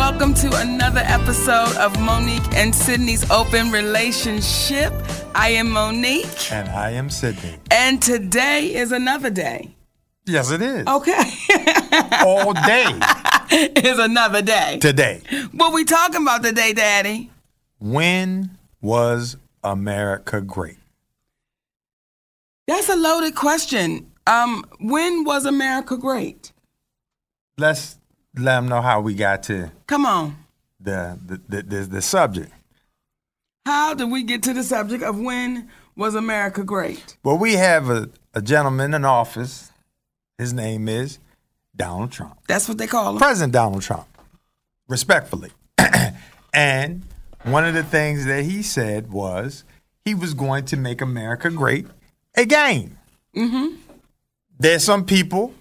Welcome to another episode of Monique and Sydney's Open Relationship. I am Monique. And I am Sydney. And today is another day. Yes, it is. Okay. All day is another day. Today. What we talking about today, Daddy? When was America great? That's a loaded question. Um, when was America great? Let's let them know how we got to. Come on. The the the, the, the subject. How did we get to the subject of when was America great? Well, we have a, a gentleman in office. His name is Donald Trump. That's what they call him. President Donald Trump, respectfully. and one of the things that he said was he was going to make America great again. Mm-hmm. There's some people,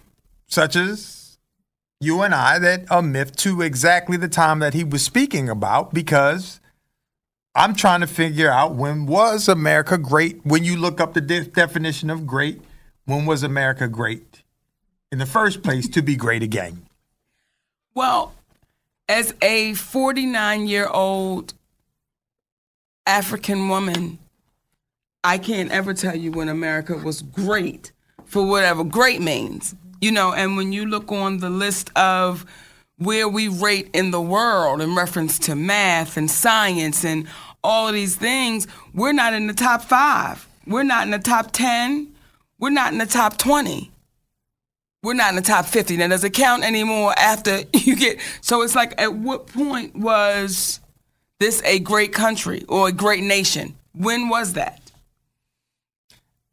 such as you and I that a myth to exactly the time that he was speaking about because I'm trying to figure out when was America great? When you look up the de- definition of great, when was America great in the first place to be great again? Well, as a 49 year old African woman, I can't ever tell you when America was great for whatever great means. You know, and when you look on the list of where we rate in the world in reference to math and science and all of these things, we're not in the top five. We're not in the top 10. We're not in the top 20. We're not in the top 50. Now, does it count anymore after you get. So it's like, at what point was this a great country or a great nation? When was that?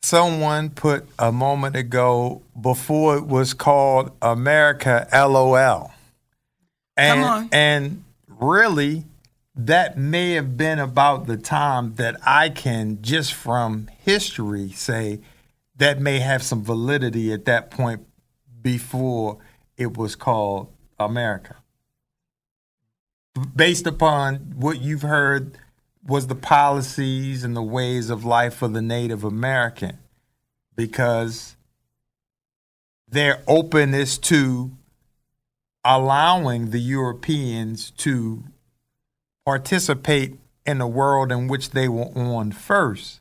Someone put a moment ago before it was called America LOL. And, Come on. And really, that may have been about the time that I can, just from history, say that may have some validity at that point before it was called America. Based upon what you've heard was the policies and the ways of life of the Native American because their openness to allowing the Europeans to participate in the world in which they were on first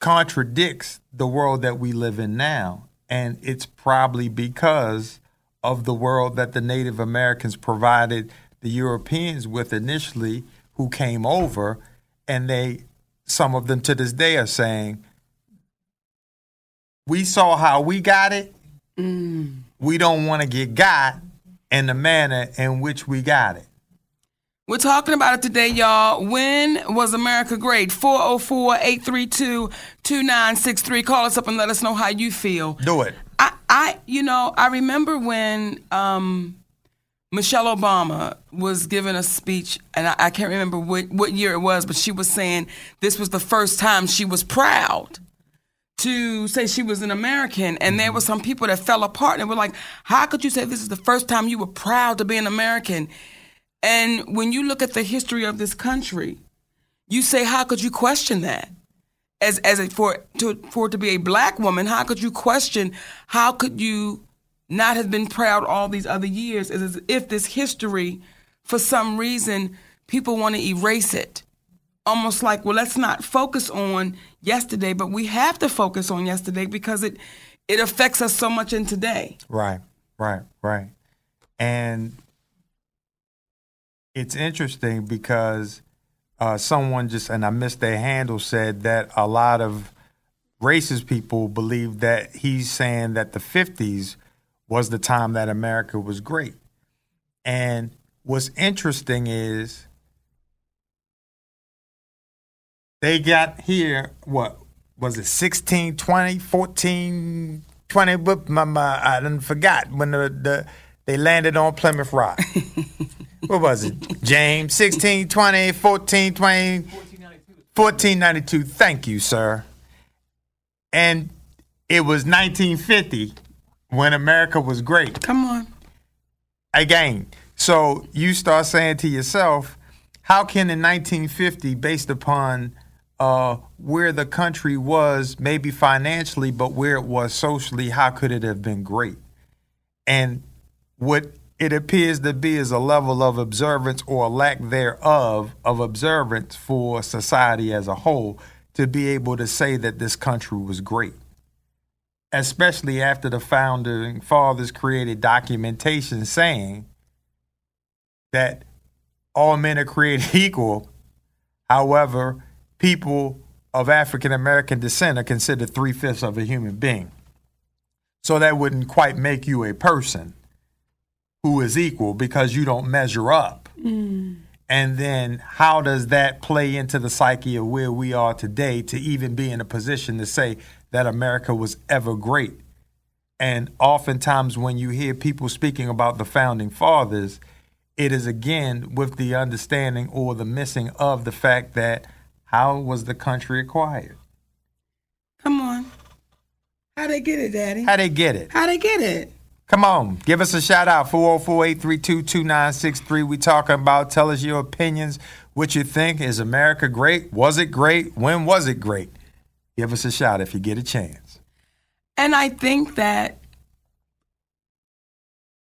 contradicts the world that we live in now. And it's probably because of the world that the Native Americans provided the Europeans with initially who came over, and they, some of them to this day are saying, we saw how we got it. Mm. We don't want to get got in the manner in which we got it. We're talking about it today, y'all. When was America great? 404 832 2963. Call us up and let us know how you feel. Do it. I, I you know, I remember when um, Michelle Obama was giving a speech, and I, I can't remember what, what year it was, but she was saying this was the first time she was proud to say she was an American, and there were some people that fell apart and were like, How could you say this is the first time you were proud to be an American? And when you look at the history of this country, you say, How could you question that? As, as a, for, to, for it to be a black woman, how could you question, how could you not have been proud all these other years is as if this history, for some reason, people want to erase it. Almost like, well, let's not focus on yesterday, but we have to focus on yesterday because it it affects us so much in today. Right, right, right. And it's interesting because uh, someone just and I missed their handle said that a lot of racist people believe that he's saying that the 50s was the time that America was great. And what's interesting is they got here, what was it, 16, 20, 14, 20, but my, my, I didn't forgot when the, the they landed on Plymouth Rock. what was it, James? 16, 20, 14, 20, 1492. Thank you, sir. And it was 1950 when America was great. Come on. Again, so you start saying to yourself, how can in 1950, based upon uh, where the country was, maybe financially, but where it was socially, how could it have been great? And what it appears to be is a level of observance or lack thereof of observance for society as a whole to be able to say that this country was great. Especially after the founding fathers created documentation saying that all men are created equal. However, people of African American descent are considered three fifths of a human being. So that wouldn't quite make you a person who is equal because you don't measure up. Mm. And then how does that play into the psyche of where we are today to even be in a position to say that America was ever great? And oftentimes, when you hear people speaking about the founding fathers, it is again with the understanding or the missing of the fact that how was the country acquired? Come on. How they get it, Daddy? How they get it? How they get it? Come on, give us a shout out 404-832-2963. We talking about tell us your opinions, what you think is America great? Was it great? When was it great? Give us a shout if you get a chance. And I think that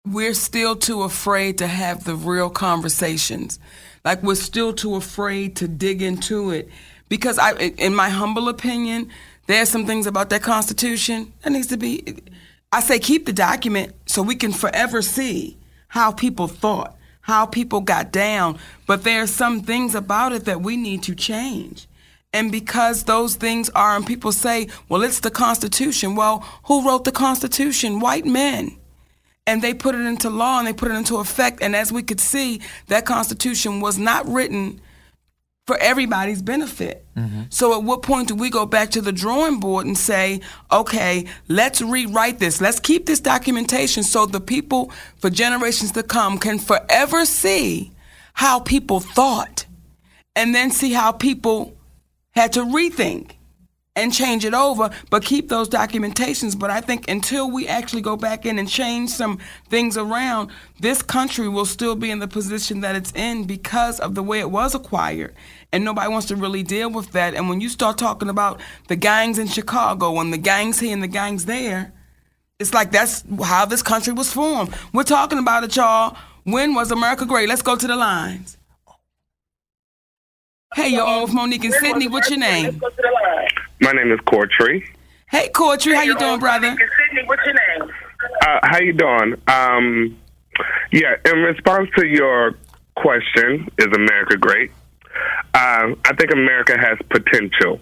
we're still too afraid to have the real conversations. Like we're still too afraid to dig into it because I in my humble opinion, there's some things about that constitution that needs to be I say keep the document so we can forever see how people thought, how people got down. But there are some things about it that we need to change. And because those things are, and people say, well, it's the Constitution. Well, who wrote the Constitution? White men. And they put it into law and they put it into effect. And as we could see, that Constitution was not written for everybody's benefit. Mm-hmm. So at what point do we go back to the drawing board and say, okay, let's rewrite this. Let's keep this documentation so the people for generations to come can forever see how people thought and then see how people had to rethink and change it over, but keep those documentations. But I think until we actually go back in and change some things around, this country will still be in the position that it's in because of the way it was acquired. And nobody wants to really deal with that. And when you start talking about the gangs in Chicago and the gangs here and the gangs there, it's like that's how this country was formed. We're talking about it, y'all. When was America great? Let's go to the lines. Hey, you're on with Monique and Sydney. What's your name? My name is Cortree. Hey, Cortree, how you doing, brother? Sydney, what's your name? Uh, how you doing? Um, yeah, in response to your question, is America great? Uh, I think America has potential.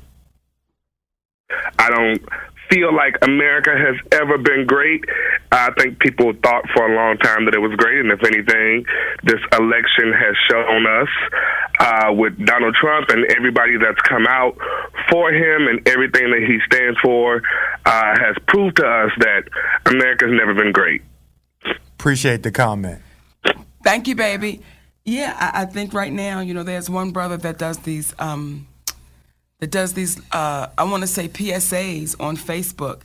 I don't feel like America has ever been great. I think people thought for a long time that it was great, and if anything, this election has shown us uh, with Donald Trump and everybody that's come out for him and everything that he stands for uh, has proved to us that America's never been great. Appreciate the comment. Thank you, baby. Yeah, I, I think right now, you know, there's one brother that does these. Um, that does these, uh, I want to say PSAs on Facebook.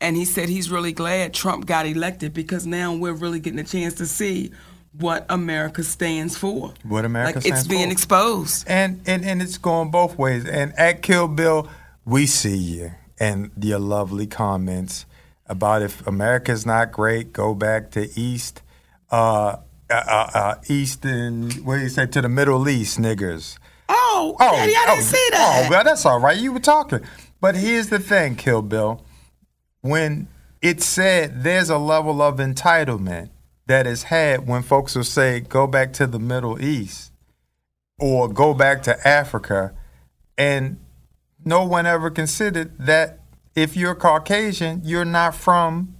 And he said he's really glad Trump got elected because now we're really getting a chance to see what America stands for. What America like it's being for. exposed. And, and and it's going both ways. And at Kill Bill, we see you and your lovely comments about if America's not great, go back to East, uh, uh, uh, uh Eastern, what do you say, to the Middle East, niggers. Oh, oh, Daddy, I didn't oh, see oh, that. Oh, well, that's all right. You were talking. But here's the thing, Kill Bill. When it said there's a level of entitlement that is had when folks will say, go back to the Middle East or go back to Africa. And no one ever considered that if you're Caucasian, you're not from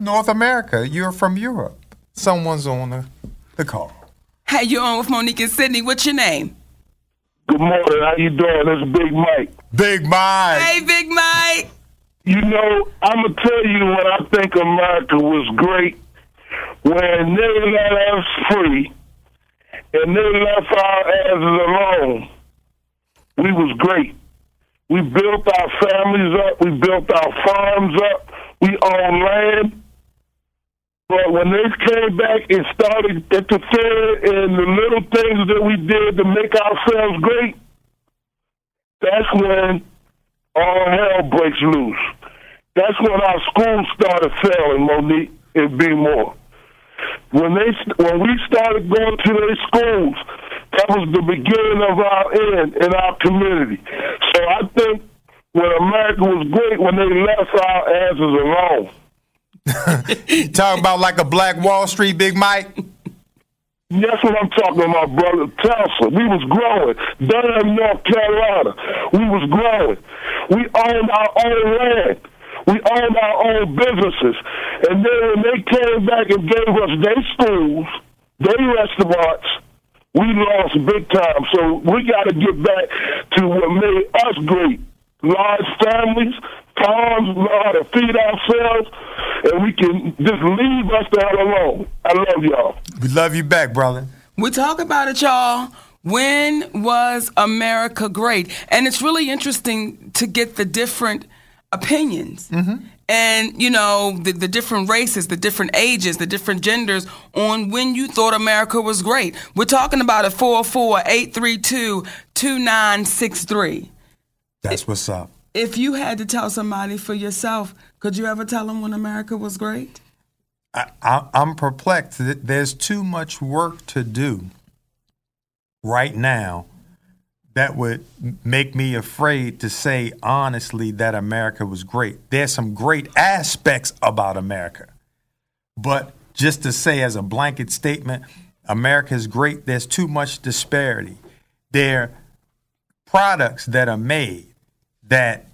North America, you're from Europe. Someone's on the, the call. Hey, you're on with Monique and Sydney. What's your name? Good morning. How you doing? It's Big Mike. Big Mike. Hey, Big Mike. You know, I'm gonna tell you what I think America was great when they let us free and they left our asses alone. We was great. We built our families up. We built our farms up. We owned land. But when they came back and started interfering in the little things that we did to make ourselves great, that's when all hell breaks loose. That's when our schools started failing, Monique and B more. When they when we started going to their schools, that was the beginning of our end in our community. So I think when America was great when they left our asses alone. Talk about like a Black Wall Street, Big Mike. That's what I'm talking about, brother. Tulsa. We was growing. Durham, North Carolina. We was growing. We owned our own land. We owned our own businesses. And then when they came back and gave us their schools, their restaurants, we lost big time. So we got to get back to what made us great. Large families, farms, know how to feed ourselves, and we can just leave us the hell alone. I love y'all. We love you back, brother. We talk about it, y'all. When was America great? And it's really interesting to get the different opinions. Mm-hmm. And, you know, the, the different races, the different ages, the different genders on when you thought America was great. We're talking about it 404 832 2963. That's what's up. If you had to tell somebody for yourself, could you ever tell them when America was great? I, I, I'm perplexed. There's too much work to do right now that would make me afraid to say honestly that America was great. There's some great aspects about America, but just to say as a blanket statement, America is great, there's too much disparity. There are products that are made that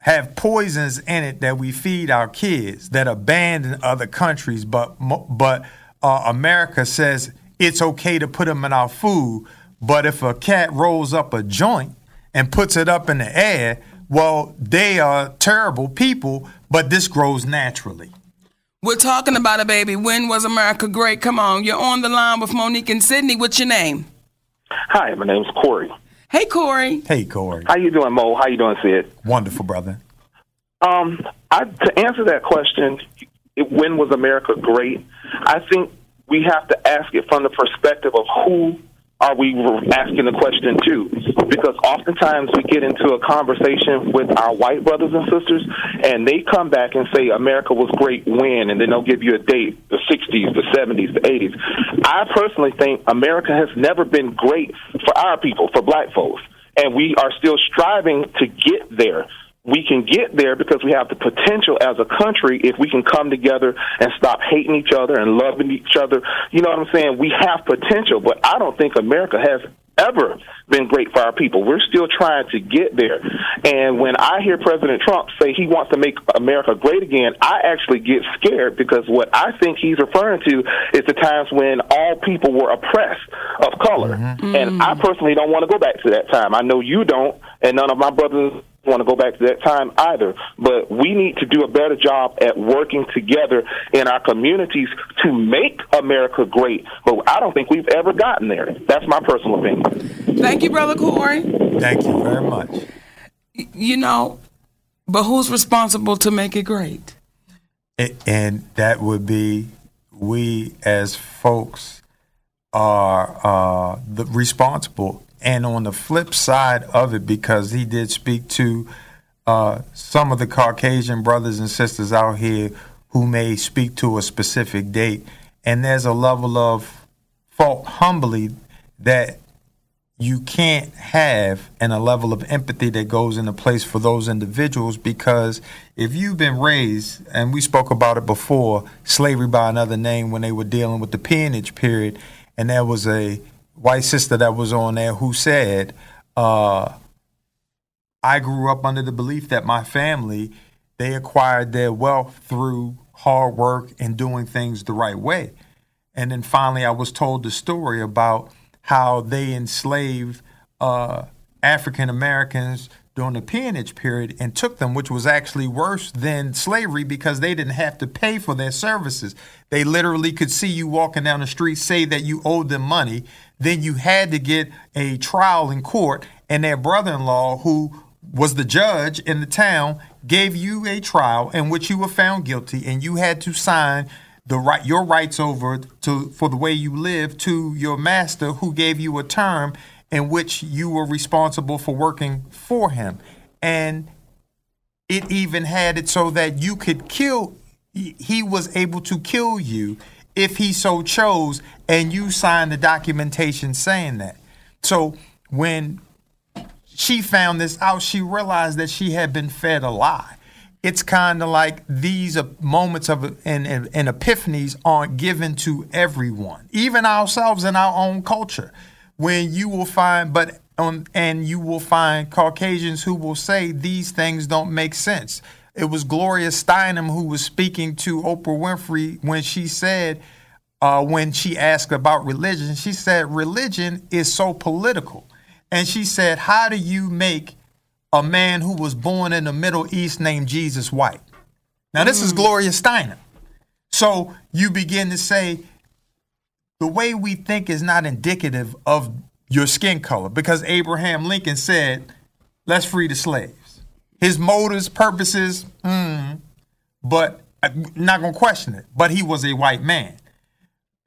have poisons in it that we feed our kids that are banned in other countries, but but uh, America says it's okay to put them in our food. But if a cat rolls up a joint and puts it up in the air, well, they are terrible people. But this grows naturally. We're talking about it, baby. When was America great? Come on, you're on the line with Monique and Sydney. What's your name? Hi, my name's Corey. Hey, Corey. Hey, Corey, How you doing, Mo? How you doing, Sid? wonderful brother. Um, I, to answer that question, it, when was America great? I think we have to ask it from the perspective of who are we asking the question to? Because oftentimes we get into a conversation with our white brothers and sisters, and they come back and say America was great when, and then they'll give you a date, the 60s, the 70s, the 80s. I personally think America has never been great for our people, for black folks, and we are still striving to get there we can get there because we have the potential as a country if we can come together and stop hating each other and loving each other. You know what I'm saying? We have potential, but I don't think America has ever been great for our people. We're still trying to get there. And when I hear President Trump say he wants to make America great again, I actually get scared because what I think he's referring to is the times when all people were oppressed of color. Mm-hmm. And I mm. personally don't want to go back to that time. I know you don't, and none of my brothers want to go back to that time either. But we need to do a better job at working together in our communities to make America great. But I don't think we've ever gotten there. That's my personal opinion. Thank you, Brother Corey. Thank you very much. You know, but who's responsible to make it great? And that would be we as folks are uh, the responsible. And on the flip side of it, because he did speak to uh, some of the Caucasian brothers and sisters out here who may speak to a specific date, and there's a level of fault humbly that you can't have and a level of empathy that goes into place for those individuals because if you've been raised and we spoke about it before slavery by another name when they were dealing with the peonage period and there was a white sister that was on there who said uh, i grew up under the belief that my family they acquired their wealth through hard work and doing things the right way and then finally i was told the story about how they enslaved uh, African Americans during the peonage period and took them, which was actually worse than slavery because they didn't have to pay for their services. They literally could see you walking down the street, say that you owed them money. Then you had to get a trial in court, and their brother in law, who was the judge in the town, gave you a trial in which you were found guilty, and you had to sign the right your rights over to for the way you live to your master who gave you a term in which you were responsible for working for him. And it even had it so that you could kill he was able to kill you if he so chose and you signed the documentation saying that so when she found this out she realized that she had been fed a lie it's kind of like these moments of and, and, and, epiphanies aren't given to everyone, even ourselves in our own culture. When you will find, but on, and you will find Caucasians who will say these things don't make sense. It was Gloria Steinem who was speaking to Oprah Winfrey when she said, uh, when she asked about religion, she said, religion is so political. And she said, how do you make a man who was born in the Middle East named Jesus White. Now, this mm. is Gloria Steinem. So you begin to say the way we think is not indicative of your skin color because Abraham Lincoln said, let's free the slaves. His motives, purposes, mm, but I'm not going to question it. But he was a white man.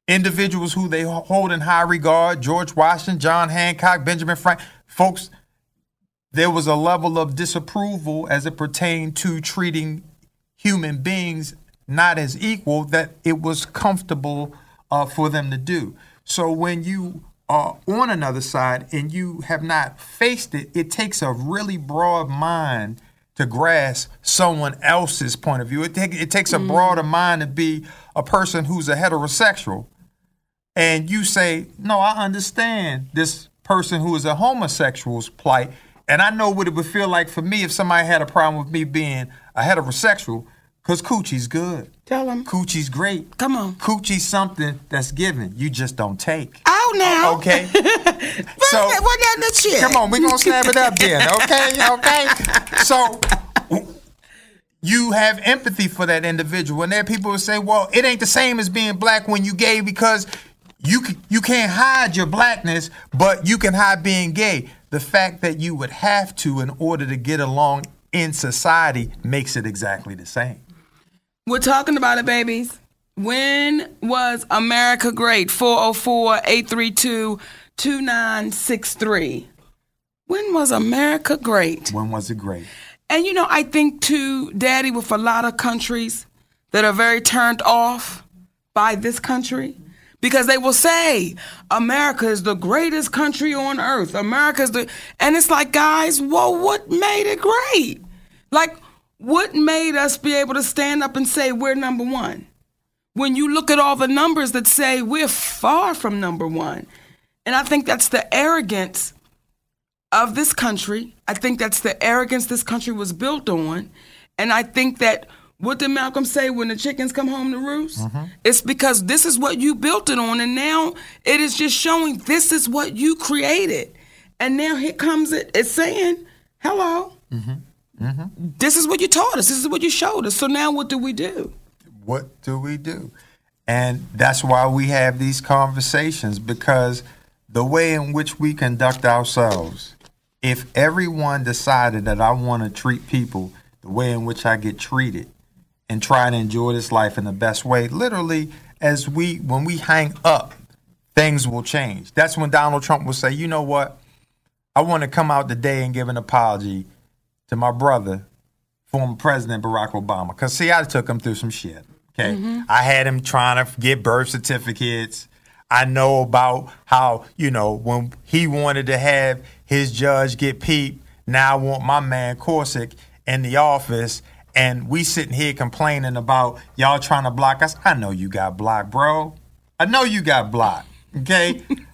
Individuals who they hold in high regard, George Washington, John Hancock, Benjamin Franklin, folks there was a level of disapproval as it pertained to treating human beings not as equal that it was comfortable uh, for them to do. So when you are on another side and you have not faced it, it takes a really broad mind to grasp someone else's point of view. It, take, it takes a mm-hmm. broader mind to be a person who's a heterosexual. And you say, No, I understand this person who is a homosexual's plight and I know what it would feel like for me if somebody had a problem with me being a heterosexual, because coochie's good. Tell them. Coochie's great. Come on. Coochie's something that's given. You just don't take. Now. Okay. so, what that the shit? Come on, we're going to snap it up then. Okay? Okay? So, you have empathy for that individual. And there are people who say, well, it ain't the same as being black when you gay because you, you can't hide your blackness, but you can hide being gay the fact that you would have to in order to get along in society makes it exactly the same. We're talking about it, babies. When was America great? 404 832 2963. When was America great? When was it great? And you know, I think too, Daddy, with a lot of countries that are very turned off by this country, because they will say America is the greatest country on earth. America is the, and it's like, guys, well, what made it great? Like, what made us be able to stand up and say we're number one? When you look at all the numbers that say we're far from number one. And I think that's the arrogance of this country. I think that's the arrogance this country was built on. And I think that what did Malcolm say when the chickens come home to roost? Mm-hmm. It's because this is what you built it on, and now it is just showing this is what you created. And now here comes it. It's saying, hello. Mm-hmm. Mm-hmm. This is what you taught us. This is what you showed us. So now what do we do? What do we do? And that's why we have these conversations because the way in which we conduct ourselves, if everyone decided that I want to treat people the way in which I get treated, and try to enjoy this life in the best way. Literally, as we when we hang up, things will change. That's when Donald Trump will say, "You know what? I want to come out today and give an apology to my brother, former President Barack Obama, because see, I took him through some shit. Okay, mm-hmm. I had him trying to get birth certificates. I know about how, you know, when he wanted to have his judge get peeped, now I want my man Gorsuch in the office and we sitting here complaining about y'all trying to block us. I know you got blocked, bro. I know you got blocked. Okay.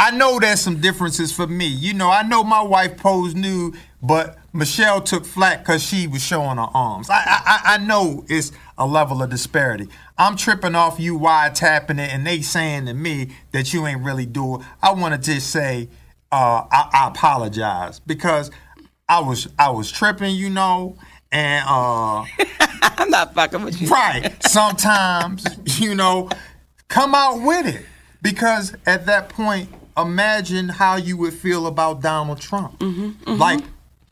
I know there's some differences for me. You know, I know my wife posed nude, but Michelle took flat because she was showing her arms. I, I I know it's a level of disparity. I'm tripping off you wiretapping it, and they saying to me that you ain't really doing. I want to just say uh, I, I apologize because I was I was tripping, you know, and uh, I'm not fucking with you. right. Sometimes you know, come out with it because at that point, imagine how you would feel about Donald Trump. Mm-hmm, mm-hmm. Like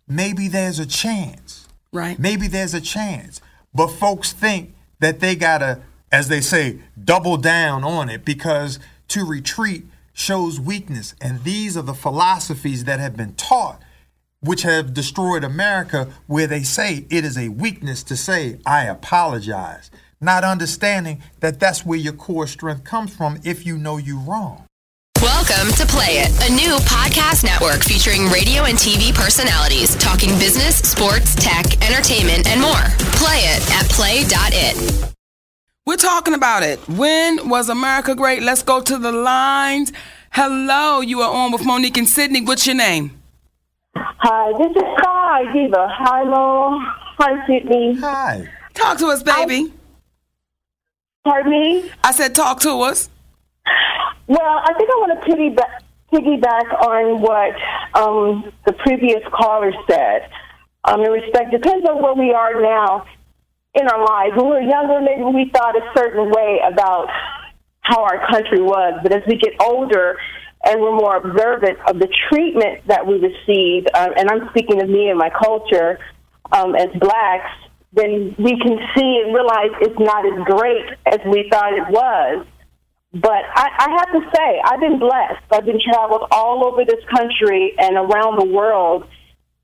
maybe there's a chance. Right. Maybe there's a chance. But folks think that they gotta, as they say, double down on it because to retreat shows weakness. And these are the philosophies that have been taught, which have destroyed America, where they say it is a weakness to say, I apologize. Not understanding that that's where your core strength comes from if you know you're wrong. Welcome to Play It, a new podcast network featuring radio and TV personalities talking business, sports, tech, entertainment, and more. Play it at play.it. We're talking about it. When was America great? Let's go to the lines. Hello, you are on with Monique and Sydney. What's your name? Hi, this is Sky Diva. Hi, Lowell. Hi, Sydney. Hi. Talk to us, baby. Pardon me? I said talk to us. Well, I think I want to piggyback, piggyback on what um, the previous caller said. Um, in respect, depends on where we are now in our lives. When we were younger, maybe we thought a certain way about how our country was. But as we get older and we're more observant of the treatment that we receive, um, and I'm speaking of me and my culture um, as blacks, then we can see and realize it's not as great as we thought it was. But I, I have to say, I've been blessed. I've been traveled all over this country and around the world,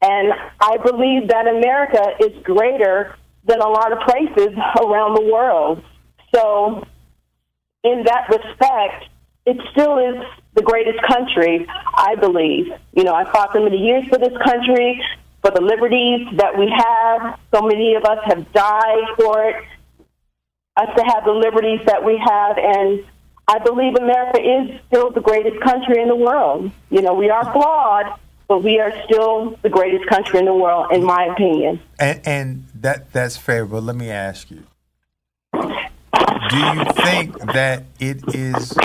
and I believe that America is greater than a lot of places around the world. So, in that respect, it still is the greatest country, I believe. You know, I fought so many years for this country, for the liberties that we have. So many of us have died for it, us to have the liberties that we have. And I believe America is still the greatest country in the world. You know, we are flawed, but we are still the greatest country in the world, in my opinion. And, and that that's fair, but let me ask you: Do you think that it is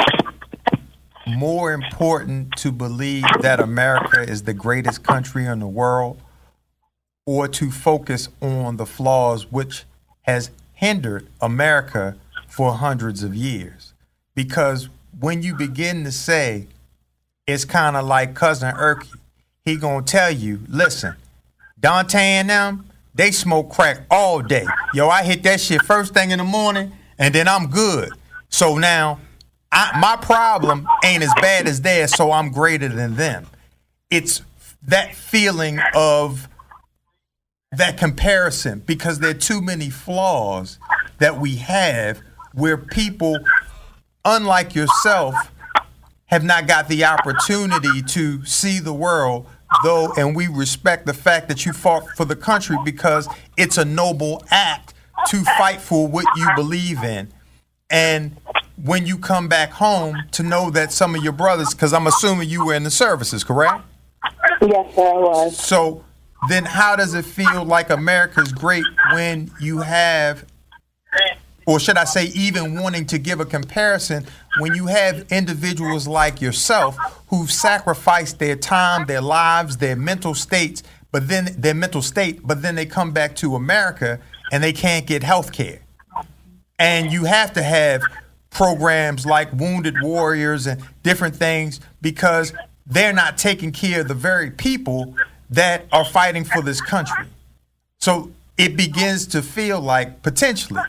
more important to believe that America is the greatest country in the world, or to focus on the flaws which has hindered America for hundreds of years? Because when you begin to say it's kind of like cousin Erky, he gonna tell you, listen, Dante and them, they smoke crack all day. Yo, I hit that shit first thing in the morning, and then I'm good. So now, I, my problem ain't as bad as theirs, so I'm greater than them. It's that feeling of that comparison because there are too many flaws that we have where people, unlike yourself, have not got the opportunity to see the world though and we respect the fact that you fought for the country because it's a noble act to fight for what you believe in and when you come back home to know that some of your brothers because i'm assuming you were in the services correct Yes, sir, I was. so then how does it feel like america's great when you have or should I say, even wanting to give a comparison when you have individuals like yourself who've sacrificed their time, their lives, their mental states, but then their mental state, but then they come back to America and they can't get health care. And you have to have programs like Wounded Warriors and different things because they're not taking care of the very people that are fighting for this country. So it begins to feel like potentially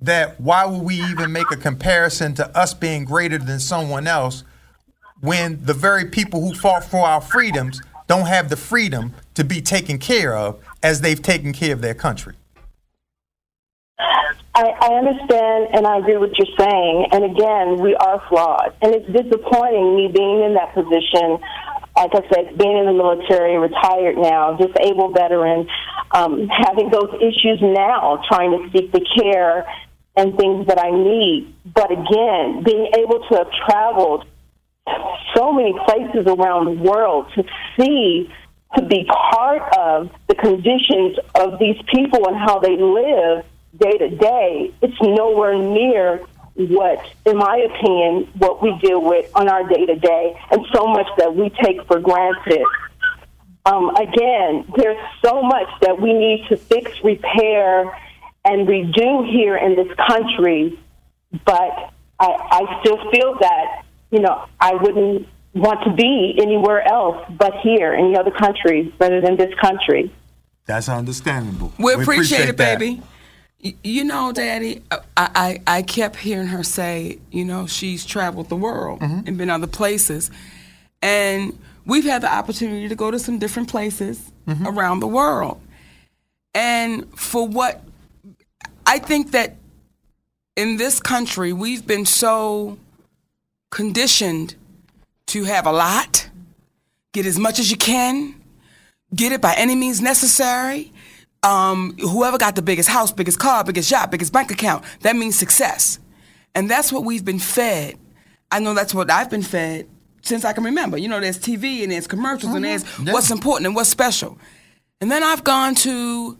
that why would we even make a comparison to us being greater than someone else when the very people who fought for our freedoms don't have the freedom to be taken care of as they've taken care of their country? I, I understand and I agree with what you're saying. And again, we are flawed. And it's disappointing me being in that position. Like I said, being in the military, retired now, disabled veteran, um, having those issues now, trying to seek the care and things that I need. But again, being able to have traveled to so many places around the world to see, to be part of the conditions of these people and how they live day to day, it's nowhere near what, in my opinion, what we deal with on our day to day, and so much that we take for granted. Um, again, there's so much that we need to fix, repair, and we do here in this country, but I, I still feel that, you know, I wouldn't want to be anywhere else but here in the other countries rather than this country. That's understandable. We appreciate, it, that. baby. You know, Daddy, I, I, I kept hearing her say, you know, she's traveled the world mm-hmm. and been other places. And we've had the opportunity to go to some different places mm-hmm. around the world. And for what I think that in this country, we've been so conditioned to have a lot, get as much as you can, get it by any means necessary. Um, whoever got the biggest house, biggest car, biggest yacht, biggest bank account, that means success. And that's what we've been fed. I know that's what I've been fed since I can remember. You know, there's TV and there's commercials and there's Yeah. what's important and what's special. And then I've gone to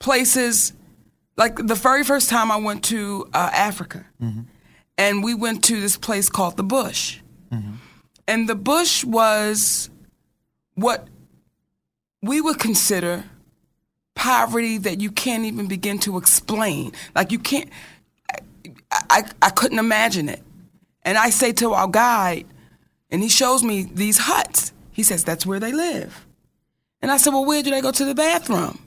places like the very first time I went to uh, Africa, and we went to this place called the Bush, and the Bush was what we would consider poverty that you can't even begin to explain. Like you can't. I, I, I couldn't imagine it. And I say to our guide, and he shows me these huts. He says that's where they live. And I said, well, where do they go to the bathroom?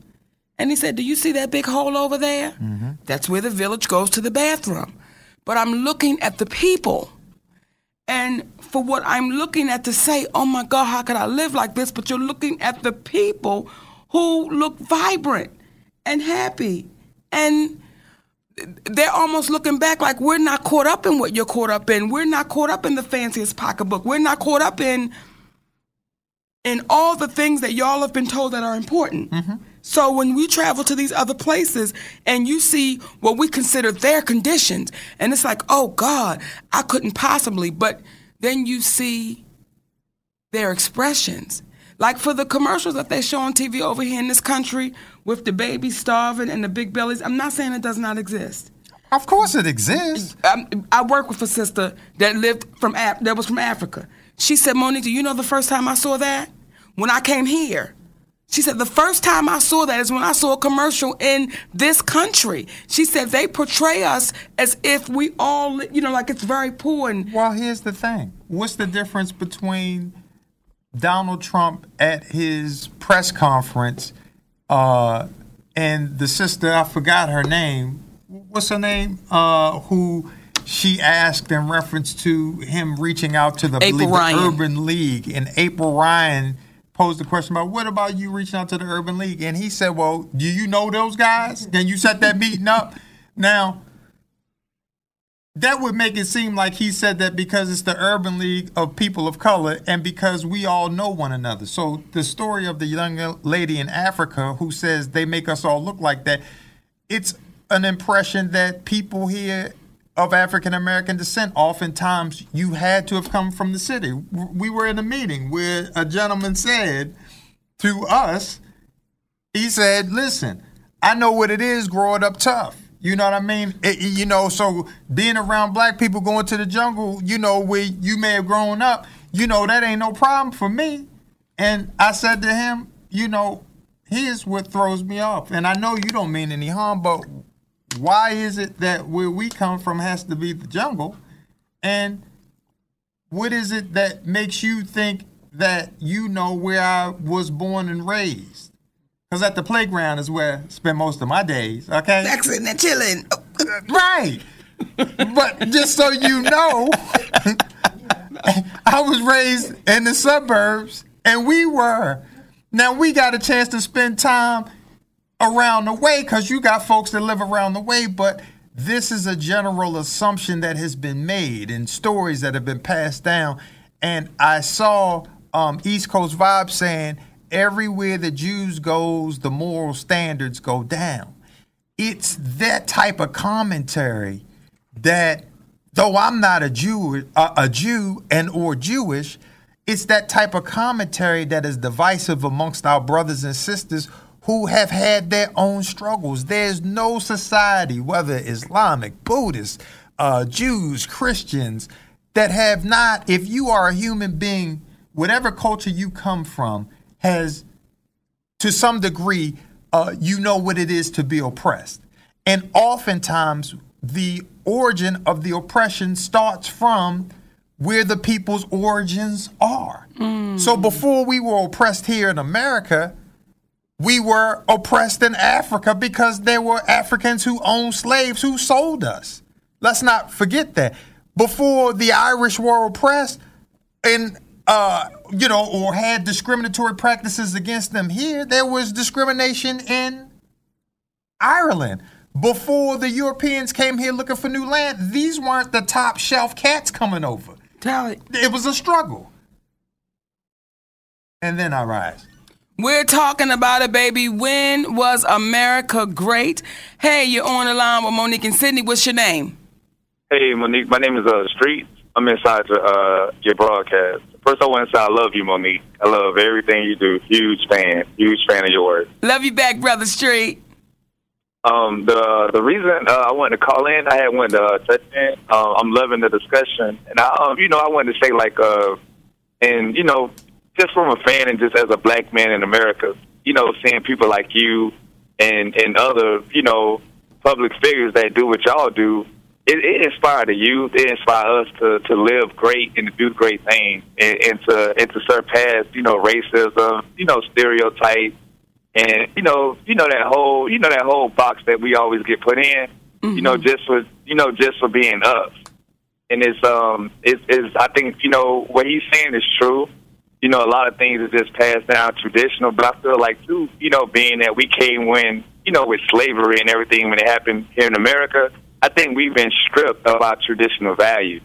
And he said, Do you see that big hole over there? Mm-hmm. That's where the village goes to the bathroom. But I'm looking at the people. And for what I'm looking at to say, oh my God, how could I live like this? But you're looking at the people who look vibrant and happy. And they're almost looking back like we're not caught up in what you're caught up in. We're not caught up in the fanciest pocketbook. We're not caught up in in all the things that y'all have been told that are important. Mm-hmm. So when we travel to these other places and you see what we consider their conditions, and it's like, oh God, I couldn't possibly, but then you see their expressions. Like for the commercials that they show on TV over here in this country with the babies starving and the big bellies, I'm not saying it does not exist. Of course it exists. Um, I work with a sister that lived from that was from Africa. She said, Monique, do you know the first time I saw that? When I came here. She said the first time I saw that is when I saw a commercial in this country. She said they portray us as if we all, you know, like it's very poor and Well, here's the thing. What's the difference between Donald Trump at his press conference uh, and the sister, I forgot her name. What's her name? Uh, who she asked in reference to him reaching out to the, April the Ryan. Urban League. And April Ryan posed the question about what about you reaching out to the Urban League? And he said, Well, do you know those guys? Can you set that meeting up? Now, that would make it seem like he said that because it's the urban league of people of color and because we all know one another. So the story of the young lady in Africa who says they make us all look like that, it's an impression that people here of African American descent, oftentimes you had to have come from the city. We were in a meeting where a gentleman said to us, he said, "Listen, I know what it is growing up tough. You know what I mean? It- you know, so being around black people going to the jungle, you know, where you may have grown up, you know, that ain't no problem for me." And I said to him, "You know, here's what throws me off. And I know you don't mean any harm, but why is it that where we come from has to be the jungle? And what is it that makes you think that you know where I was born and raised? Because at the playground is where I spend most of my days, okay? sitting and chilling. Right. but just so you know, I was raised in the suburbs, and we were. Now we got a chance to spend time around the way because you got folks that live around the way, but this is a general assumption that has been made and stories that have been passed down. And I saw um, East Coast Vibe saying everywhere the Jews goes, the moral standards go down. It's that type of commentary that, though I'm not a Jew, a, a Jew and or Jewish, it's that type of commentary that is divisive amongst our brothers and sisters who have had their own struggles. There's no society, whether Islamic, Buddhist, uh, Jews, Christians, that have not, if you are a human being, whatever culture you come from, has to some degree, uh, you know what it is to be oppressed. And oftentimes, the origin of the oppression starts from where the people's origins are. So before we were oppressed here in America, we were oppressed in Africa because there were Africans who owned slaves who sold us. Let's not forget that. Before the Irish were oppressed and uh, you know, or had discriminatory practices against them here, there was discrimination in Ireland. Before the Europeans came here looking for new land, these weren't the top shelf cats coming over. Tell it. It was a struggle. And then I rise. We're talking about it, baby. When was America great? Hey, you're on the line with Monique and Sidney. What's your name? Hey, Monique. My name is uh, Street. I'm inside the, uh, your broadcast. First, I want to say I love you, Monique. I love everything you do. Huge fan. Huge fan of yours. Love you back, Brother Street. Um, the the reason uh, I wanted to call in, I had wanted to uh, touch in. Uh, I'm loving the discussion, and I, um, you know, I wanted to say like, uh, and you know, just from a fan and just as a black man in America, you know, seeing people like you and and other, you know, public figures that do what y'all do, it, it inspired the youth. It inspired us to to live great and to do great things and, and to and to surpass, you know, racism, you know, stereotypes and you know, you know that whole, you know that whole box that we always get put in. You know, just for you know, just for being us. And it's um, it's, it's I think you know what he's saying is true. You know, a lot of things are just passed down traditional, but I feel like too, you know, being that we came when you know with slavery and everything when it happened here in America, I think we've been stripped of our traditional values,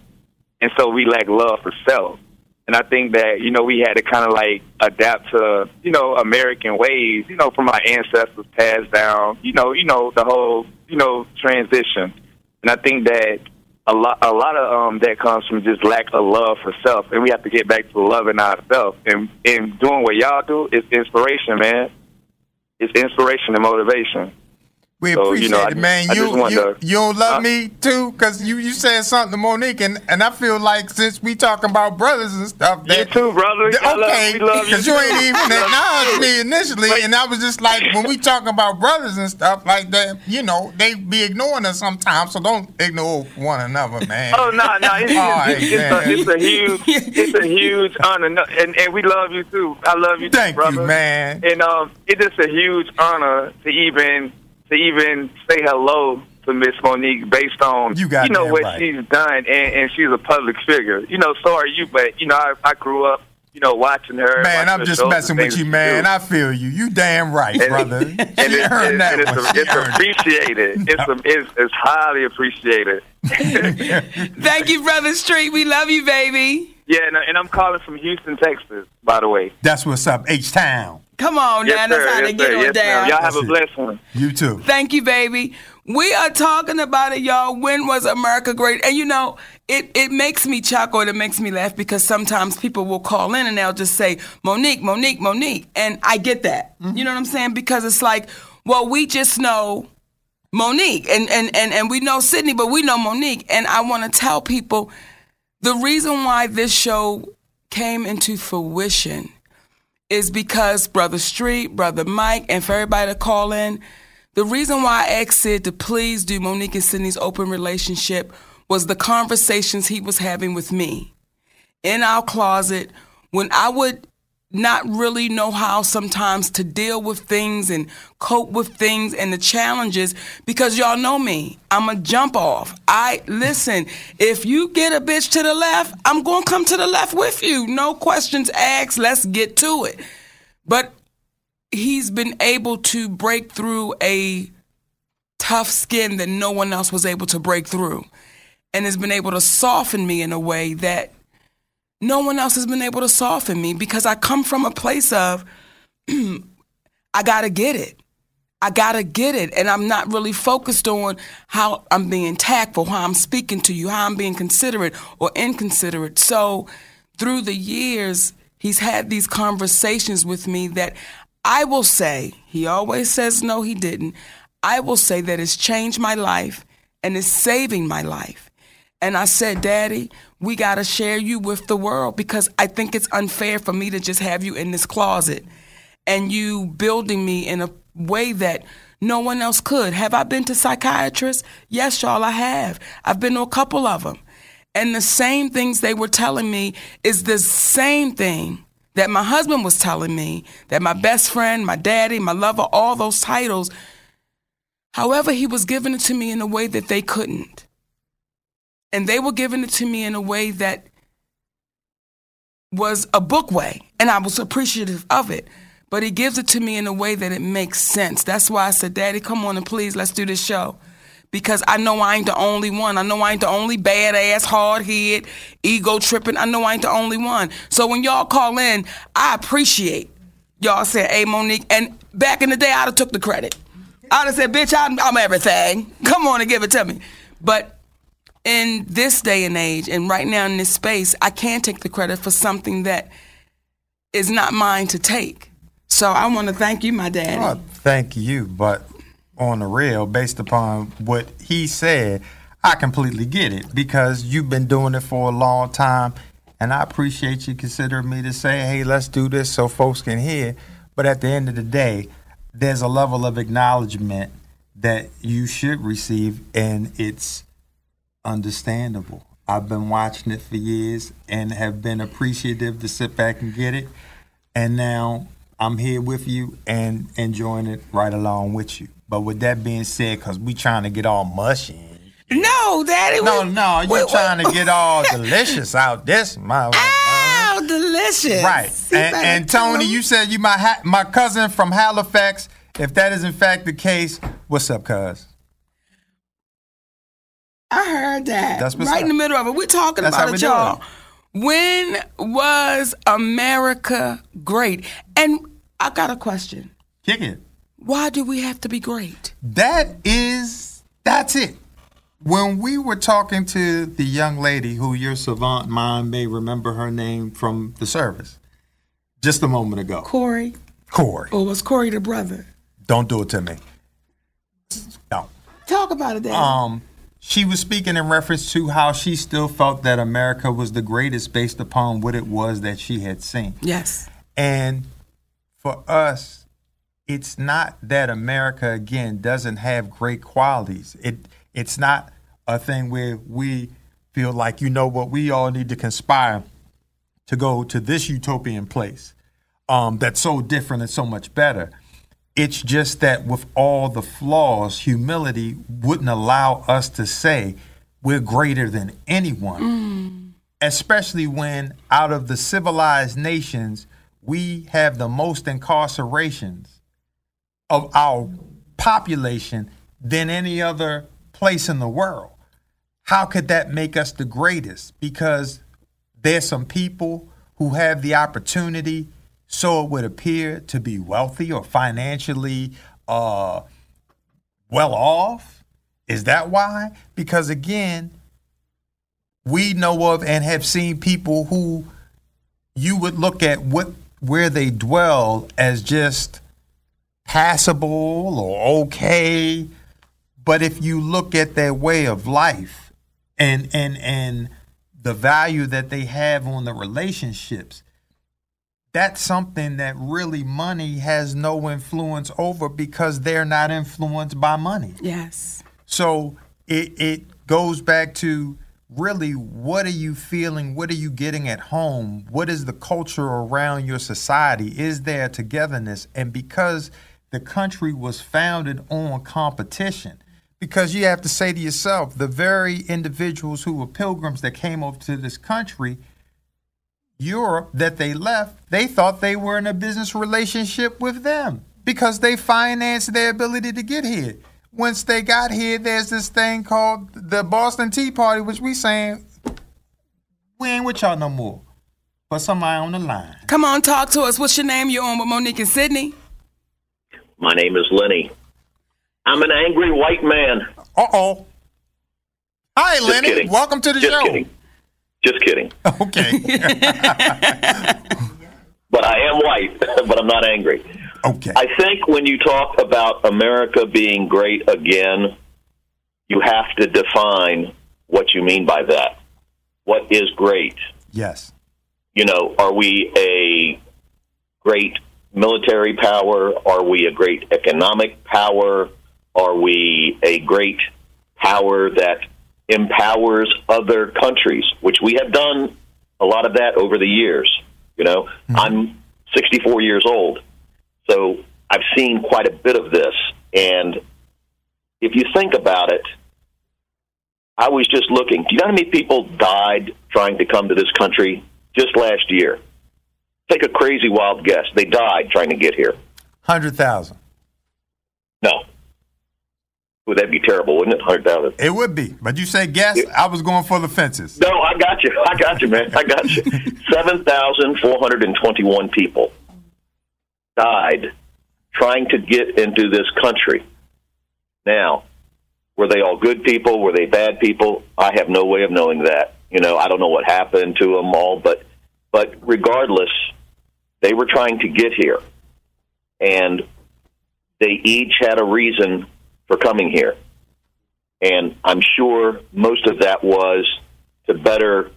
and so we lack love for self. And I think that, you know, we had to kind of like adapt to, you know, American ways, you know, from our ancestors passed down, you know, you know, the whole, you know, transition. And I think that a lot, a lot of um, that comes from just lack of love for self, and we have to get back to loving ourselves. And and doing what y'all do is inspiration, man. It's inspiration and motivation. We So, appreciate you know, it, man. I you just you, to- you don't love Huh? me too, cause you you said something to Monique, and, and I feel like since we talking about brothers and stuff, You too, brother. that- okay, love you you ain't even acknowledged me initially, Wait. and I was just like, when we talking about brothers and stuff like that, you know, they be ignoring us sometimes, so don't ignore one another, man. Oh no, no, it's, right, it's, it's, a, it's a huge, it's a huge honor, No, and and we love you too. I love you, Thank too, you, man. And um, it's just a huge honor to even to even say hello to Miss Monique based on You got know what right. she's done, and, and she's a public figure. You know, so are you, but you know, I, I grew up, you know, watching her. Man, watching I'm the just messing with you, man. I feel you. You damn right, And- brother. and She it's, earned and that it's, one. She it's earned it. appreciated. It's, a, it's it's highly appreciated. Thank you, Brother Street. We love you, baby. Yeah, and, and I'm calling from Houston, Texas, by the way. That's what's up, H Town. Come on, Yes, now. sir. That's how Yes, they get sir. on Yes, down. Y'all have a blessed one. You too. Thank you, baby. We are talking about it, y'all. When was America great? And you know, it, it makes me chuckle and it makes me laugh because sometimes people will call in and they'll just say, Monique, Monique, Monique. And I get that. Mm-hmm. You know what I'm saying? Because it's like, well, we just know Monique and, and, and, and we know Sidney, but we know Monique. And I want to tell people the reason why this show came into fruition is because Brother Street, Brother Mike, and for everybody to call in, the reason why I asked Sid to please do Monique and Sidney's open relationship was the conversations he was having with me. In our closet when I would not really know how sometimes to deal with things and cope with things and the challenges because y'all know me. I'm a jump off. I listen, if you get a bitch to the left, I'm going to come to the left with you. No questions asked. Let's get to it. But he's been able to break through a tough skin that no one else was able to break through and has been able to soften me in a way that no one else has been able to soften me because I come from a place of I got to get it. I got to get it. And I'm not really focused on how I'm being tactful, how I'm speaking to you, how I'm being considerate or inconsiderate. So through the years, he's had these conversations with me that I will say, he always says no, he didn't. I will say that it's changed my life and it's saving my life. And I said, Daddy, we got to share you with the world because I think it's unfair for me to just have you in this closet and you building me in a way that no one else could. Have I been to psychiatrists? Yes, y'all, I have. I've been to a couple of them. And the same things they were telling me is the same thing that my husband was telling me, that my best friend, my daddy, my lover, all those titles. However, he was giving it to me in a way that they couldn't. And they were giving it to me in a way that was a book way. And I was appreciative of it. But he gives it to me in a way that it makes sense. That's why I said, Daddy, come on and please, let's do this show. Because I know I ain't the only one. I know I ain't the only badass, hard head, ego tripping. I know I ain't the only one. So when y'all call in, I appreciate y'all saying, hey, Monique. And back in the day, I'd have took the credit. I'd have said, bitch, I'm, I'm everything. Come on and give it to me. But in this day and age, and right now in this space, I can't take the credit for something that is not mine to take. So I want to thank you, my daddy. Oh, thank you, but on the real, based upon what he said, I completely get it because you've been doing it for a long time, and I appreciate you considering me to say, "Hey, let's do this so folks can hear." But at the end of the day, there's a level of acknowledgement that you should receive, and it's understandable. I've been watching it for years and have been appreciative to sit back and get it. And now I'm here with you and enjoying it right along with you. But with that being said, because we trying to get all mushy. No, Daddy. No, we- no, no, you trying we- to get all delicious out this my. Ow, delicious. Right. And, and Tony, you said you my ha- my cousin from Halifax. If that is in fact the case, what's up, cuz? I heard that. That's right up. in the middle of it. We're talking That's about it, y'all. When was America great? And I got a question. Kick it. Why do we have to be great? That is, that's it. When we were talking to the young lady who your savant mind may remember her name from the service just a moment ago, Corey? Corey. Or was Corey the brother? Don't do it to me. No. Talk about it, Daddy. Um, she was speaking in reference to how she still felt that America was the greatest based upon what it was that she had seen. yes. And for us, it's not that America again doesn't have great qualities. It it's not a thing where we feel like you know what we all need to conspire to go to this utopian place um, that's so different and so much better. It's just that with all the flaws, humility wouldn't allow us to say we're greater than anyone mm. especially when out of the civilized nations, we have the most incarcerations of our population than any other place in the world. How could that make us the greatest? Because there's some people who have the opportunity, so it would appear, to be wealthy or financially uh, well off. Is that why? Because again, we know of and have seen people who you would look at what where they dwell as just passable or okay but if you look at their way of life and and and the value that they have on the relationships that's something that really money has no influence over because they're not influenced by money Yes. so it it goes back to really what are you feeling? What are you getting at home? What is the culture around your society? Is there togetherness? And because the country was founded on competition, because you have to say to yourself, the very individuals who were pilgrims that came over to this country Europe that they left, they thought they were in a business relationship with them because they financed their ability to get here. Once they got here, there's this thing called the Boston Tea Party, which we saying we ain't with y'all no more. But somebody on the line. Come on, talk to us. What's your name? You're on with Monique and Sidney. My name is Lenny. I'm an angry white man. Uh oh. Hi, Just Lenny. kidding. Welcome to the Just show. kidding. Just kidding. Okay. But I am white, but I'm not angry. okay. I think when you talk about America being great again, you have to define what you mean by that. What is great? yes. You know, are we a great military power? Are we a great economic power? Are we a great power that empowers other countries, which we have done a lot of that over the years? You know, mm-hmm. I'm 64 years old, so I've seen quite a bit of this. And if you think about it, I was just looking. Do you know how many people died trying to come to this country just last year? Take a crazy wild guess. They died trying to get here. 100,000. No. Would that be terrible, wouldn't it? 100,000. It would be. But you say guess, I was going for the fences. No, I got you. I got you, man. I got you. 7,421 people died trying to get into this country. Now, were they all good people? Were they bad people? I have no way of knowing that. You know, I don't know what happened to them all, but but regardless, they were trying to get here, and they each had a reason for coming here, and I'm sure most of that was to better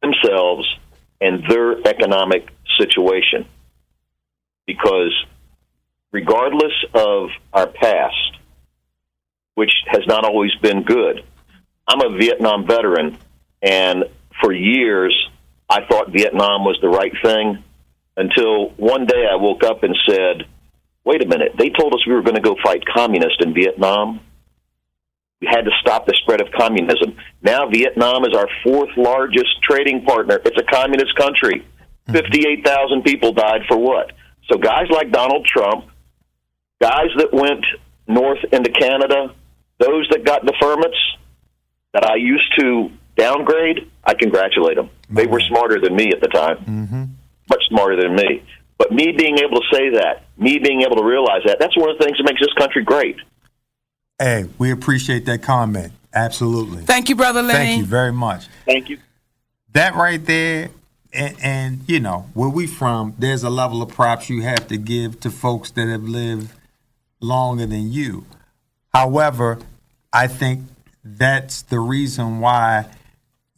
themselves and their economic situation, because regardless of our past, which has not always been good. I'm a Vietnam veteran, and for years I thought Vietnam was the right thing until one day I woke up and said, wait a minute, they told us we were going to go fight communists in Vietnam. We had to stop the spread of communism. Now Vietnam is our fourth largest trading partner. It's a communist country. 58,000 people died for what? So guys like Donald Trump, guys that went north into Canada, those that got deferments that I used to downgrade, I congratulate them. They were smarter than me at the time, mm-hmm. much smarter than me. But me being able to say that, me being able to realize that, that's one of the things that makes this country great. Hey, we appreciate that comment. Absolutely. Thank you, Brother Lenny. Thank you very much. Thank you. That right there, and, and you know, where we from, there's a level of props you have to give to folks that have lived longer than you. However, I think that's the reason why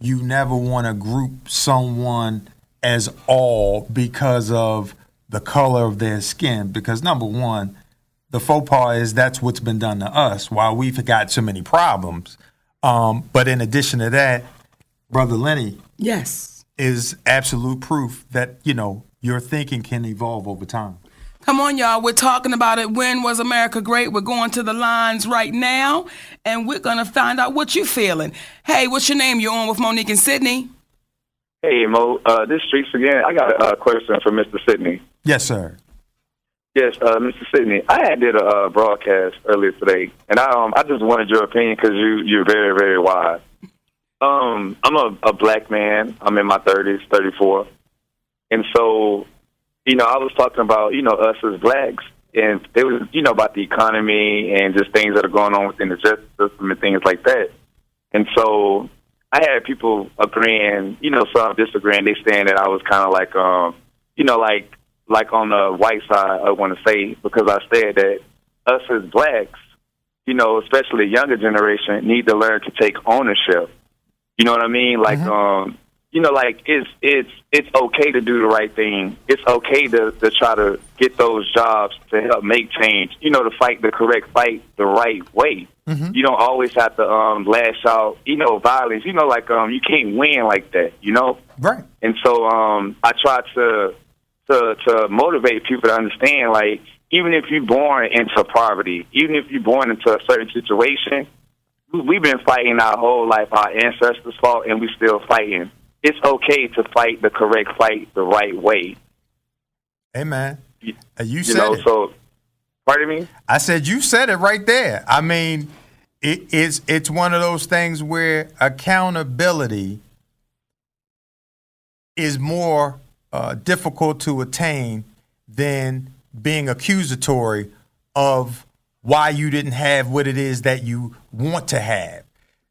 you never want to group someone as all because of the color of their skin. Because number one, the faux pas is that's what's been done to us while we've got so many problems. Um, but in addition to that, Brother Lenny Yes. is absolute proof that, you know, your thinking can evolve over time. Come on, y'all. We're talking about it. When was America great? We're going to the lines right now, and we're going to find out what you're feeling. Hey, what's your name? You're on with Monique and Sidney. Hey, Mo, uh, this Streets again. I got a uh, question for Mr. Sidney. Yes, sir. Yes, uh, Mr. Sidney. I did a uh, broadcast earlier today, and I um I just wanted your opinion because you you're very very wise. Um, I'm a, a black man. I'm in my 30s, 34, and so you know I was talking about you know us as blacks, and it was you know about the economy and just things that are going on within the justice system and things like that. And so I had people agreeing, you know, some disagreeing. They saying that I was kind of like, um, you know, like like on the white side. I want to say because I said that us as blacks, you know, especially younger generation, need to learn to take ownership. You know what I mean? Like, um, you know, like it's it's it's okay to do the right thing. It's okay to to try to get those jobs to help make change. You know, to fight the correct fight the right way. You don't always have to um lash out. You know, violence. You know, like um you can't win like that. You know. Right. And so um I try to to to motivate people to understand like even if you're born into poverty, even if you're born into a certain situation, we- we've been fighting our whole life. Our ancestors fought, and we're still fighting. it's okay to fight the correct fight the right way. Hey man, you, uh, you, You said know, it. so pardon me. I said you said it right there. I mean, it, it's it's one of those things where accountability is more uh, difficult to attain than being accusatory of why you didn't have what it is that you want to have.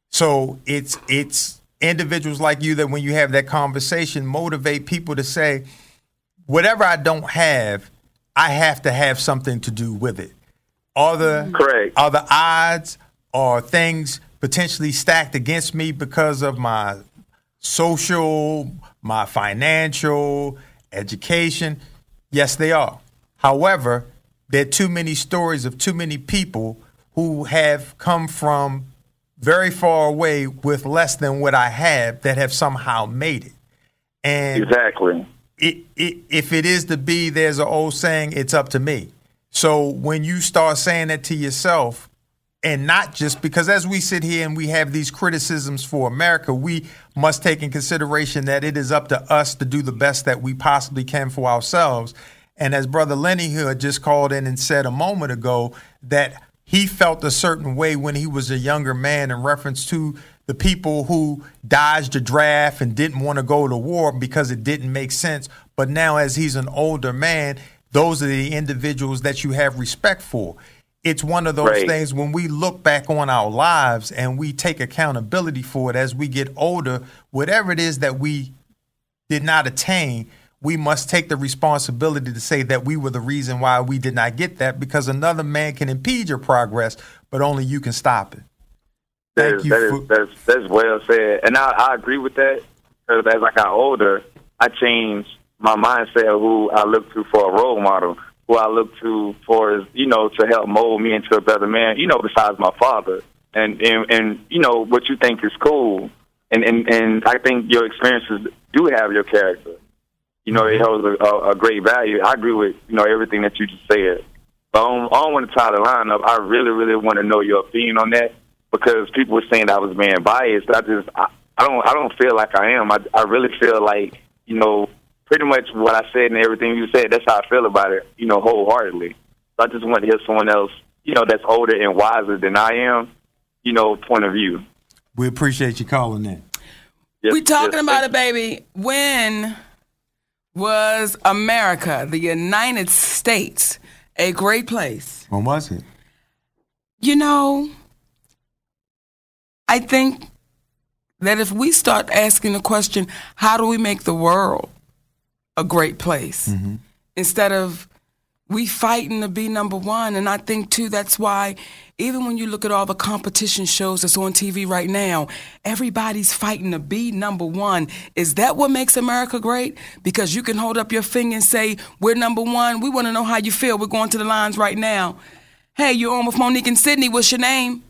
So it's it's individuals like you that when you have that conversation motivate people to say whatever I don't have, I have to have something to do with it. Are the Correct. are the odds or things potentially stacked against me because of my social, my financial, education? Yes, they are. However, there are too many stories of too many people who have come from very far away with less than what I have that have somehow made it. And Exactly. it, it, if it is to be, there's an old saying, it's up to me. So when you start saying that to yourself, and not just because as we sit here and we have these criticisms for America, we must take in consideration that it is up to us to do the best that we possibly can for ourselves. And as Brother Lenny who had just called in and said a moment ago that he felt a certain way when he was a younger man in reference to the people who dodged the draft and didn't want to go to war because it didn't make sense. But now, as he's an older man, those are the individuals that you have respect for. It's one of those Right. things when we look back on our lives and we take accountability for it as we get older, whatever it is that we did not attain, we must take the responsibility to say that we were the reason why we did not get that because another man can impede your progress, but only you can stop it. That Thank is, you that for- is, that's, that's well said. And I, I agree with that because as I got older, I changed my mindset of who I look to for a role model, who I look to for, you know, to help mold me into a better man, you know, besides my father. And, and, and you know, what you think is cool. And, and, and I think your experiences do have your character. You know, it mm-hmm. holds a, a, a great value. I agree with, you know, everything that you just said. But I don't, I don't want to tie the line up. I really, really want to know your opinion on that because people were saying I was being biased. I just, I, I don't, I don't feel like I am. I, I really feel like, you know, pretty much what I said and everything you said. That's how I feel about it. You know, wholeheartedly. So I just want to hear someone else, you know, that's older and wiser than I am, you know, point of view. We appreciate you calling in. Yes, we talking yes, about thank it, baby. When was America, the United States, a great place? When was it? You know, I think that if we start asking the question, how do we make the world a great place? Mm-hmm. Instead of we fighting to be number one. And I think too that's why even when you look at all the competition shows that's on TV right now, everybody's fighting to be number one. Is that what makes America great? Because you can hold up your finger and say, We're number one. We want to know how you feel. We're going to the lines right now. Hey, you're on with Monique and Sidney. What's your name?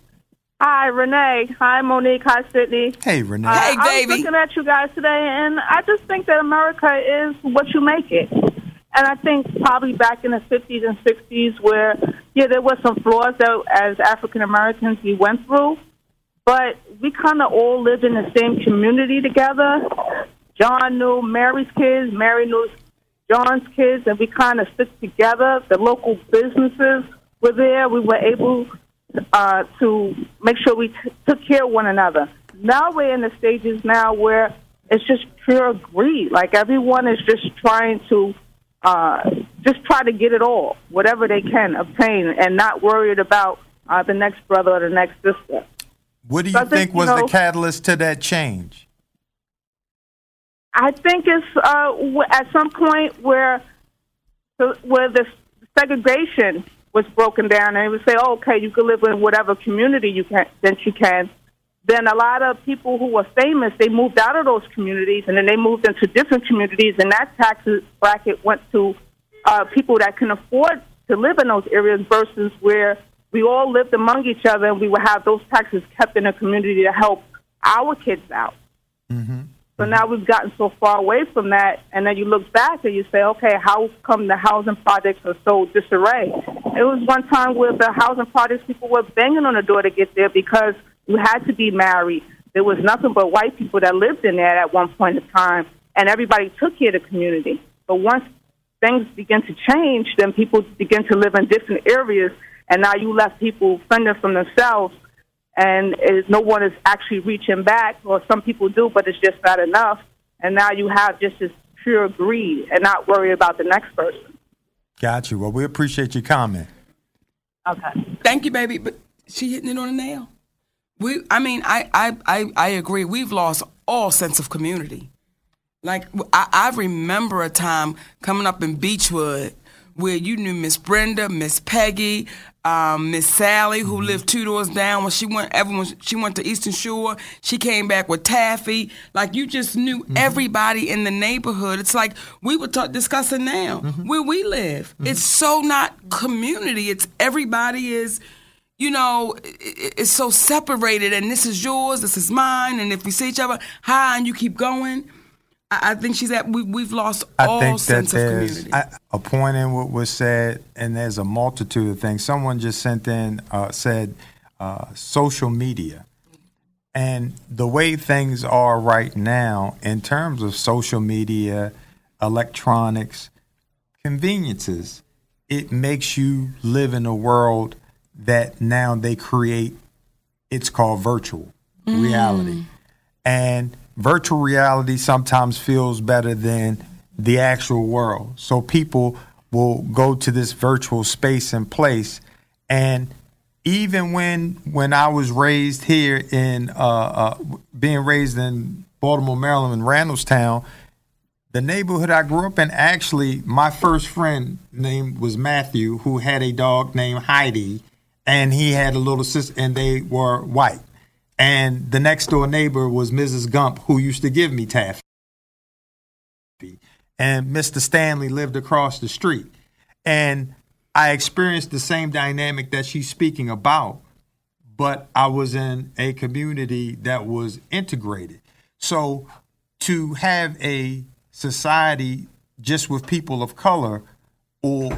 Hi, Renee. Hi, Monique. Hi, Sidney. Hey, Renee. Uh, Hey, I was looking at you guys today, and I just think that America is what you make it. And I think probably back in the 50s and 60s, where, yeah, there was some flaws that as African Americans we went through, but we kind of all lived in the same community together. John knew Mary's kids, Mary knew John's kids, and we kind of stuck together. The local businesses were there. We were able uh, to make sure we t- took care of one another. Now we're in the stages now where it's just pure greed. Like everyone is just trying to uh, just try to get it all, whatever they can obtain, and not worried about uh, the next brother or the next sister. What do you So think, think you was the catalyst to that change? I think it's uh, at some point where where the segregation was broken down, and it would say, oh, "Okay, you can live in whatever community you can that you can." Then a lot of people who were famous, they moved out of those communities, and then they moved into different communities, and that tax bracket went to uh, people that can afford to live in those areas versus where we all lived among each other, and we would have those taxes kept in a community to help our kids out. So now we've gotten so far away from that, and then you look back and you say, okay, how come the housing projects are so disarray? It was one time where the housing projects people were banging on the door to get there because you had to be married, there was nothing but white people that lived in there at one point in time, and everybody took care of the community. But once things begin to change, then people begin to live in different areas, and now you left people fending from themselves, and it, no one is actually reaching back, or some people do, but it's just not enough. And now you have just this pure greed and not worry about the next person. Got you. Well, we appreciate your comment. Okay. Thank you, baby. But she hitting it on the nail. We, I mean, I, I, I, I agree. We've lost all sense of community. Like I, I remember a time coming up in Beechwood where you knew Miss Brenda, Miss Peggy, um, Miss Sally, who mm-hmm. lived two doors down. When she went, everyone she went to Eastern Shore. She came back with Taffy. Like you just knew mm-hmm. everybody in the neighborhood. It's like we were ta- discussing now mm-hmm. where we live. It's so not community. It's everybody is. You know, it's so separated, and this is yours, this is mine, and if we see each other, hi, and you keep going. I, I think she's at. We, we've lost all I think that sense of community. I, a point in what was said, and there's a multitude of things. Someone just sent in uh, said uh, social media, and the way things are right now in terms of social media, electronics, conveniences, it makes you live in a world that now they create. It's called virtual reality, and virtual reality sometimes feels better than the actual world. So people will go to this virtual space and place, and even when when I was raised here in uh, uh, being raised in Baltimore, Maryland, in Randallstown, the neighborhood I grew up in, actually, my first friend name was Matthew, who had a dog named Heidi, and he had a little sister, and they were white. And the next door neighbor was Mrs. Gump, who used to give me taffy. And Mr. Stanley lived across the street. And I experienced the same dynamic that she's speaking about, but I was in a community that was integrated. So to have a society just with people of color or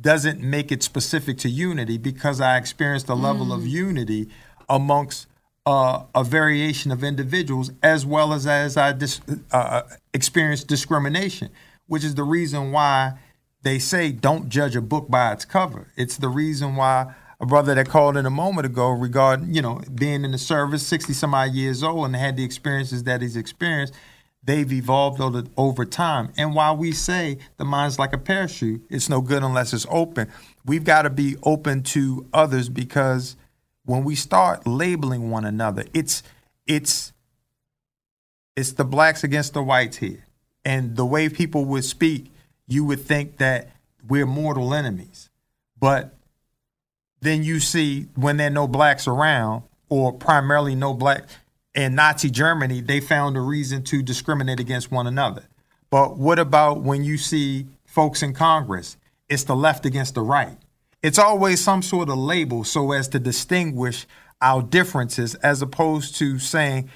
doesn't make it specific to unity because I experienced a level of mm. unity amongst uh, a variation of individuals as well as as I dis- uh, experienced discrimination, which is the reason why they say don't judge a book by its cover. It's the reason why a brother that called in a moment ago regarding you know being in the service, sixty some odd years old, and had the experiences that he's experienced. They've evolved over, over time. And while we say the mind's like a parachute, it's no good unless it's open. We've got to be open to others because when we start labeling one another, it's it's it's the blacks against the whites here. And the way people would speak, you would think that we're mortal enemies. But then you see when there are no blacks around, or primarily no black in Nazi Germany, they found a reason to discriminate against one another. But what about when you see folks in Congress? It's the left against the right. It's always some sort of label so as to distinguish our differences as opposed to saying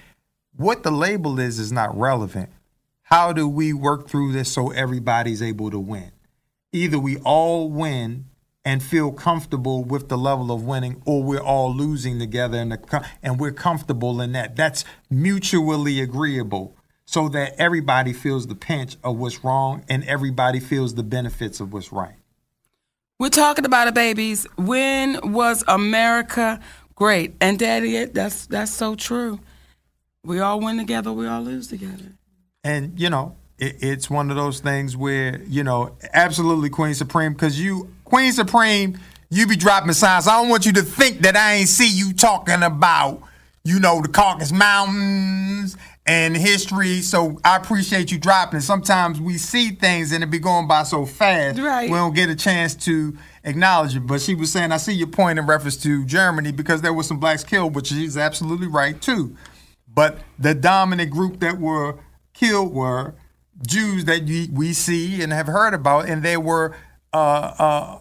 what the label is is not relevant. How do we work through this so everybody's able to win? Either we all win and feel comfortable with the level of winning, or we're all losing together and, the, and we're comfortable in that. That's mutually agreeable so that everybody feels the pinch of what's wrong and everybody feels the benefits of what's right. We're talking about it, babies. When was America great? And Daddy, that's that's so true. We all win together. We all lose together. And you know, it, it's one of those things where you know, absolutely Queen Supreme, because you Queen Supreme, you be dropping signs. I don't want you to think that I ain't see you talking about, you know, the Caucasus Mountains and history. So I appreciate you dropping. Sometimes we see things and it be going by so fast, Right. we don't get a chance to acknowledge it. But she was saying, I see your point in reference to Germany because there were some blacks killed, which she's absolutely right too. But the dominant group that were killed were Jews that we see and have heard about, and they were uh, uh,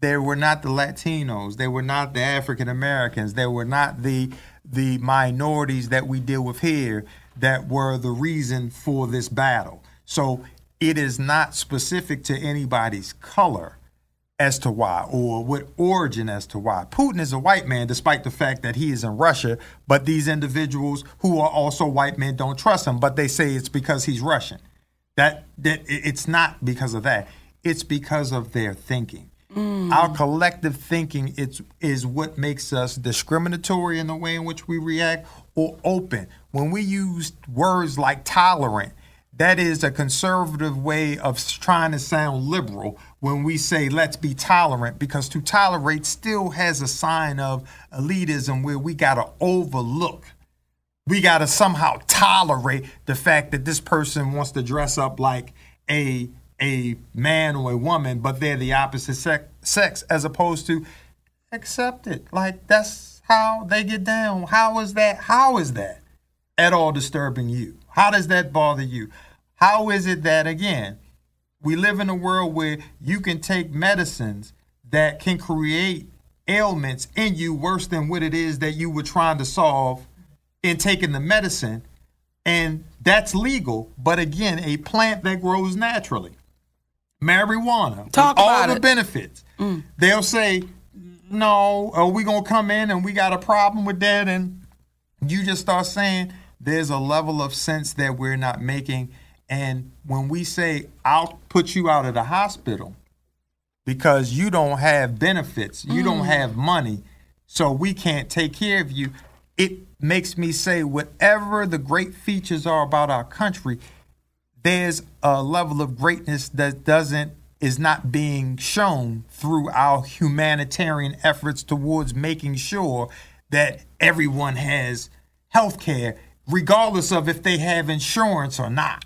they were not the Latinos, they were not the African Americans, they were not the the minorities that we deal with here that were the reason for this battle. So it is not specific to anybody's color as to why or what origin as to why. Putin is a white man despite the fact that he is in Russia, but these individuals who are also white men don't trust him, but they say it's because he's Russian. That that it's not because of that. It's because of their thinking. Mm. Our collective thinking it's, is what makes us discriminatory in the way in which we react or open. When we use words like tolerant, that is a conservative way of trying to sound liberal when we say let's be tolerant because to tolerate still has a sign of elitism where we got to overlook we got to somehow tolerate the fact that this person wants to dress up like a a man or a woman, but they're the opposite sex, sex as opposed to accept it. Like that's how they get down. How is that? How is that at all disturbing you? How does that bother you? How is it that again, we live in a world where you can take medicines that can create ailments in you worse than what it is that you were trying to solve in taking the medicine, and that's legal. But again, a plant that grows naturally, marijuana, Talk all about the it. benefits. Mm. They'll say, "No, are we gonna come in and we got a problem with that?" And you just start saying there's a level of sense that we're not making. And when we say, "I'll put you out of the hospital," because you don't have benefits, you don't mm. have money, so we can't take care of you. It makes me say, whatever the great features are about our country, there's a level of greatness that doesn't is not being shown through our humanitarian efforts towards making sure that everyone has health care regardless of if they have insurance or not.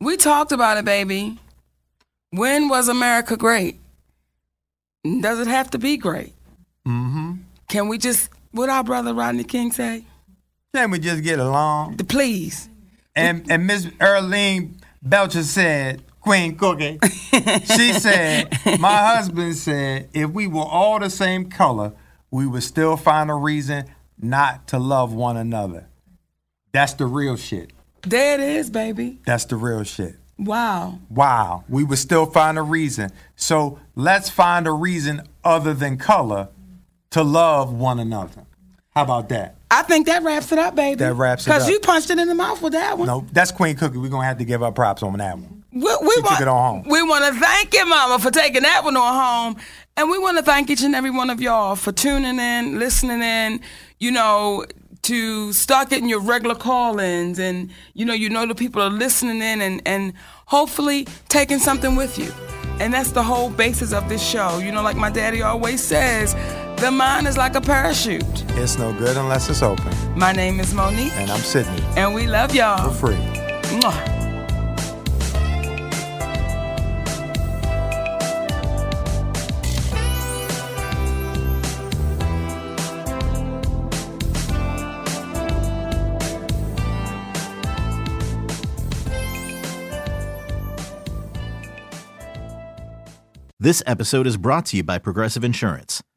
We talked about it, baby. When was America great? Does it have to be great? Mm-hmm. Can we just, what our brother Rodney King say? Can we just get along? Please. And and Miss Earlene Belcher said, Queen Cookie, she said, my husband said, if we were all the same color, we would still find a reason not to love one another. That's the real shit. There it is, baby. That's the real shit. Wow. Wow, we would still find a reason. So let's find a reason other than color to love one another. How about that? I think that wraps it up, baby. That wraps it up. Because you punched it in the mouth with that one. No, that's Queen Cookie. We're gonna have to give her props on that one. We, we want, it on home. We want to thank you, Mama, for taking that one on home. And we want to thank each and every one of y'all for tuning in, listening in, you know, to start getting your regular call ins. And, you know, you know the people are listening in and, and hopefully taking something with you. And that's the whole basis of this show. You know, like my daddy always says, the mind is like a parachute. It's no good unless it's open. My name is Monique, And I'm Sidney. and we love y'all. For free. Mwah. This episode is brought to you by Progressive Insurance.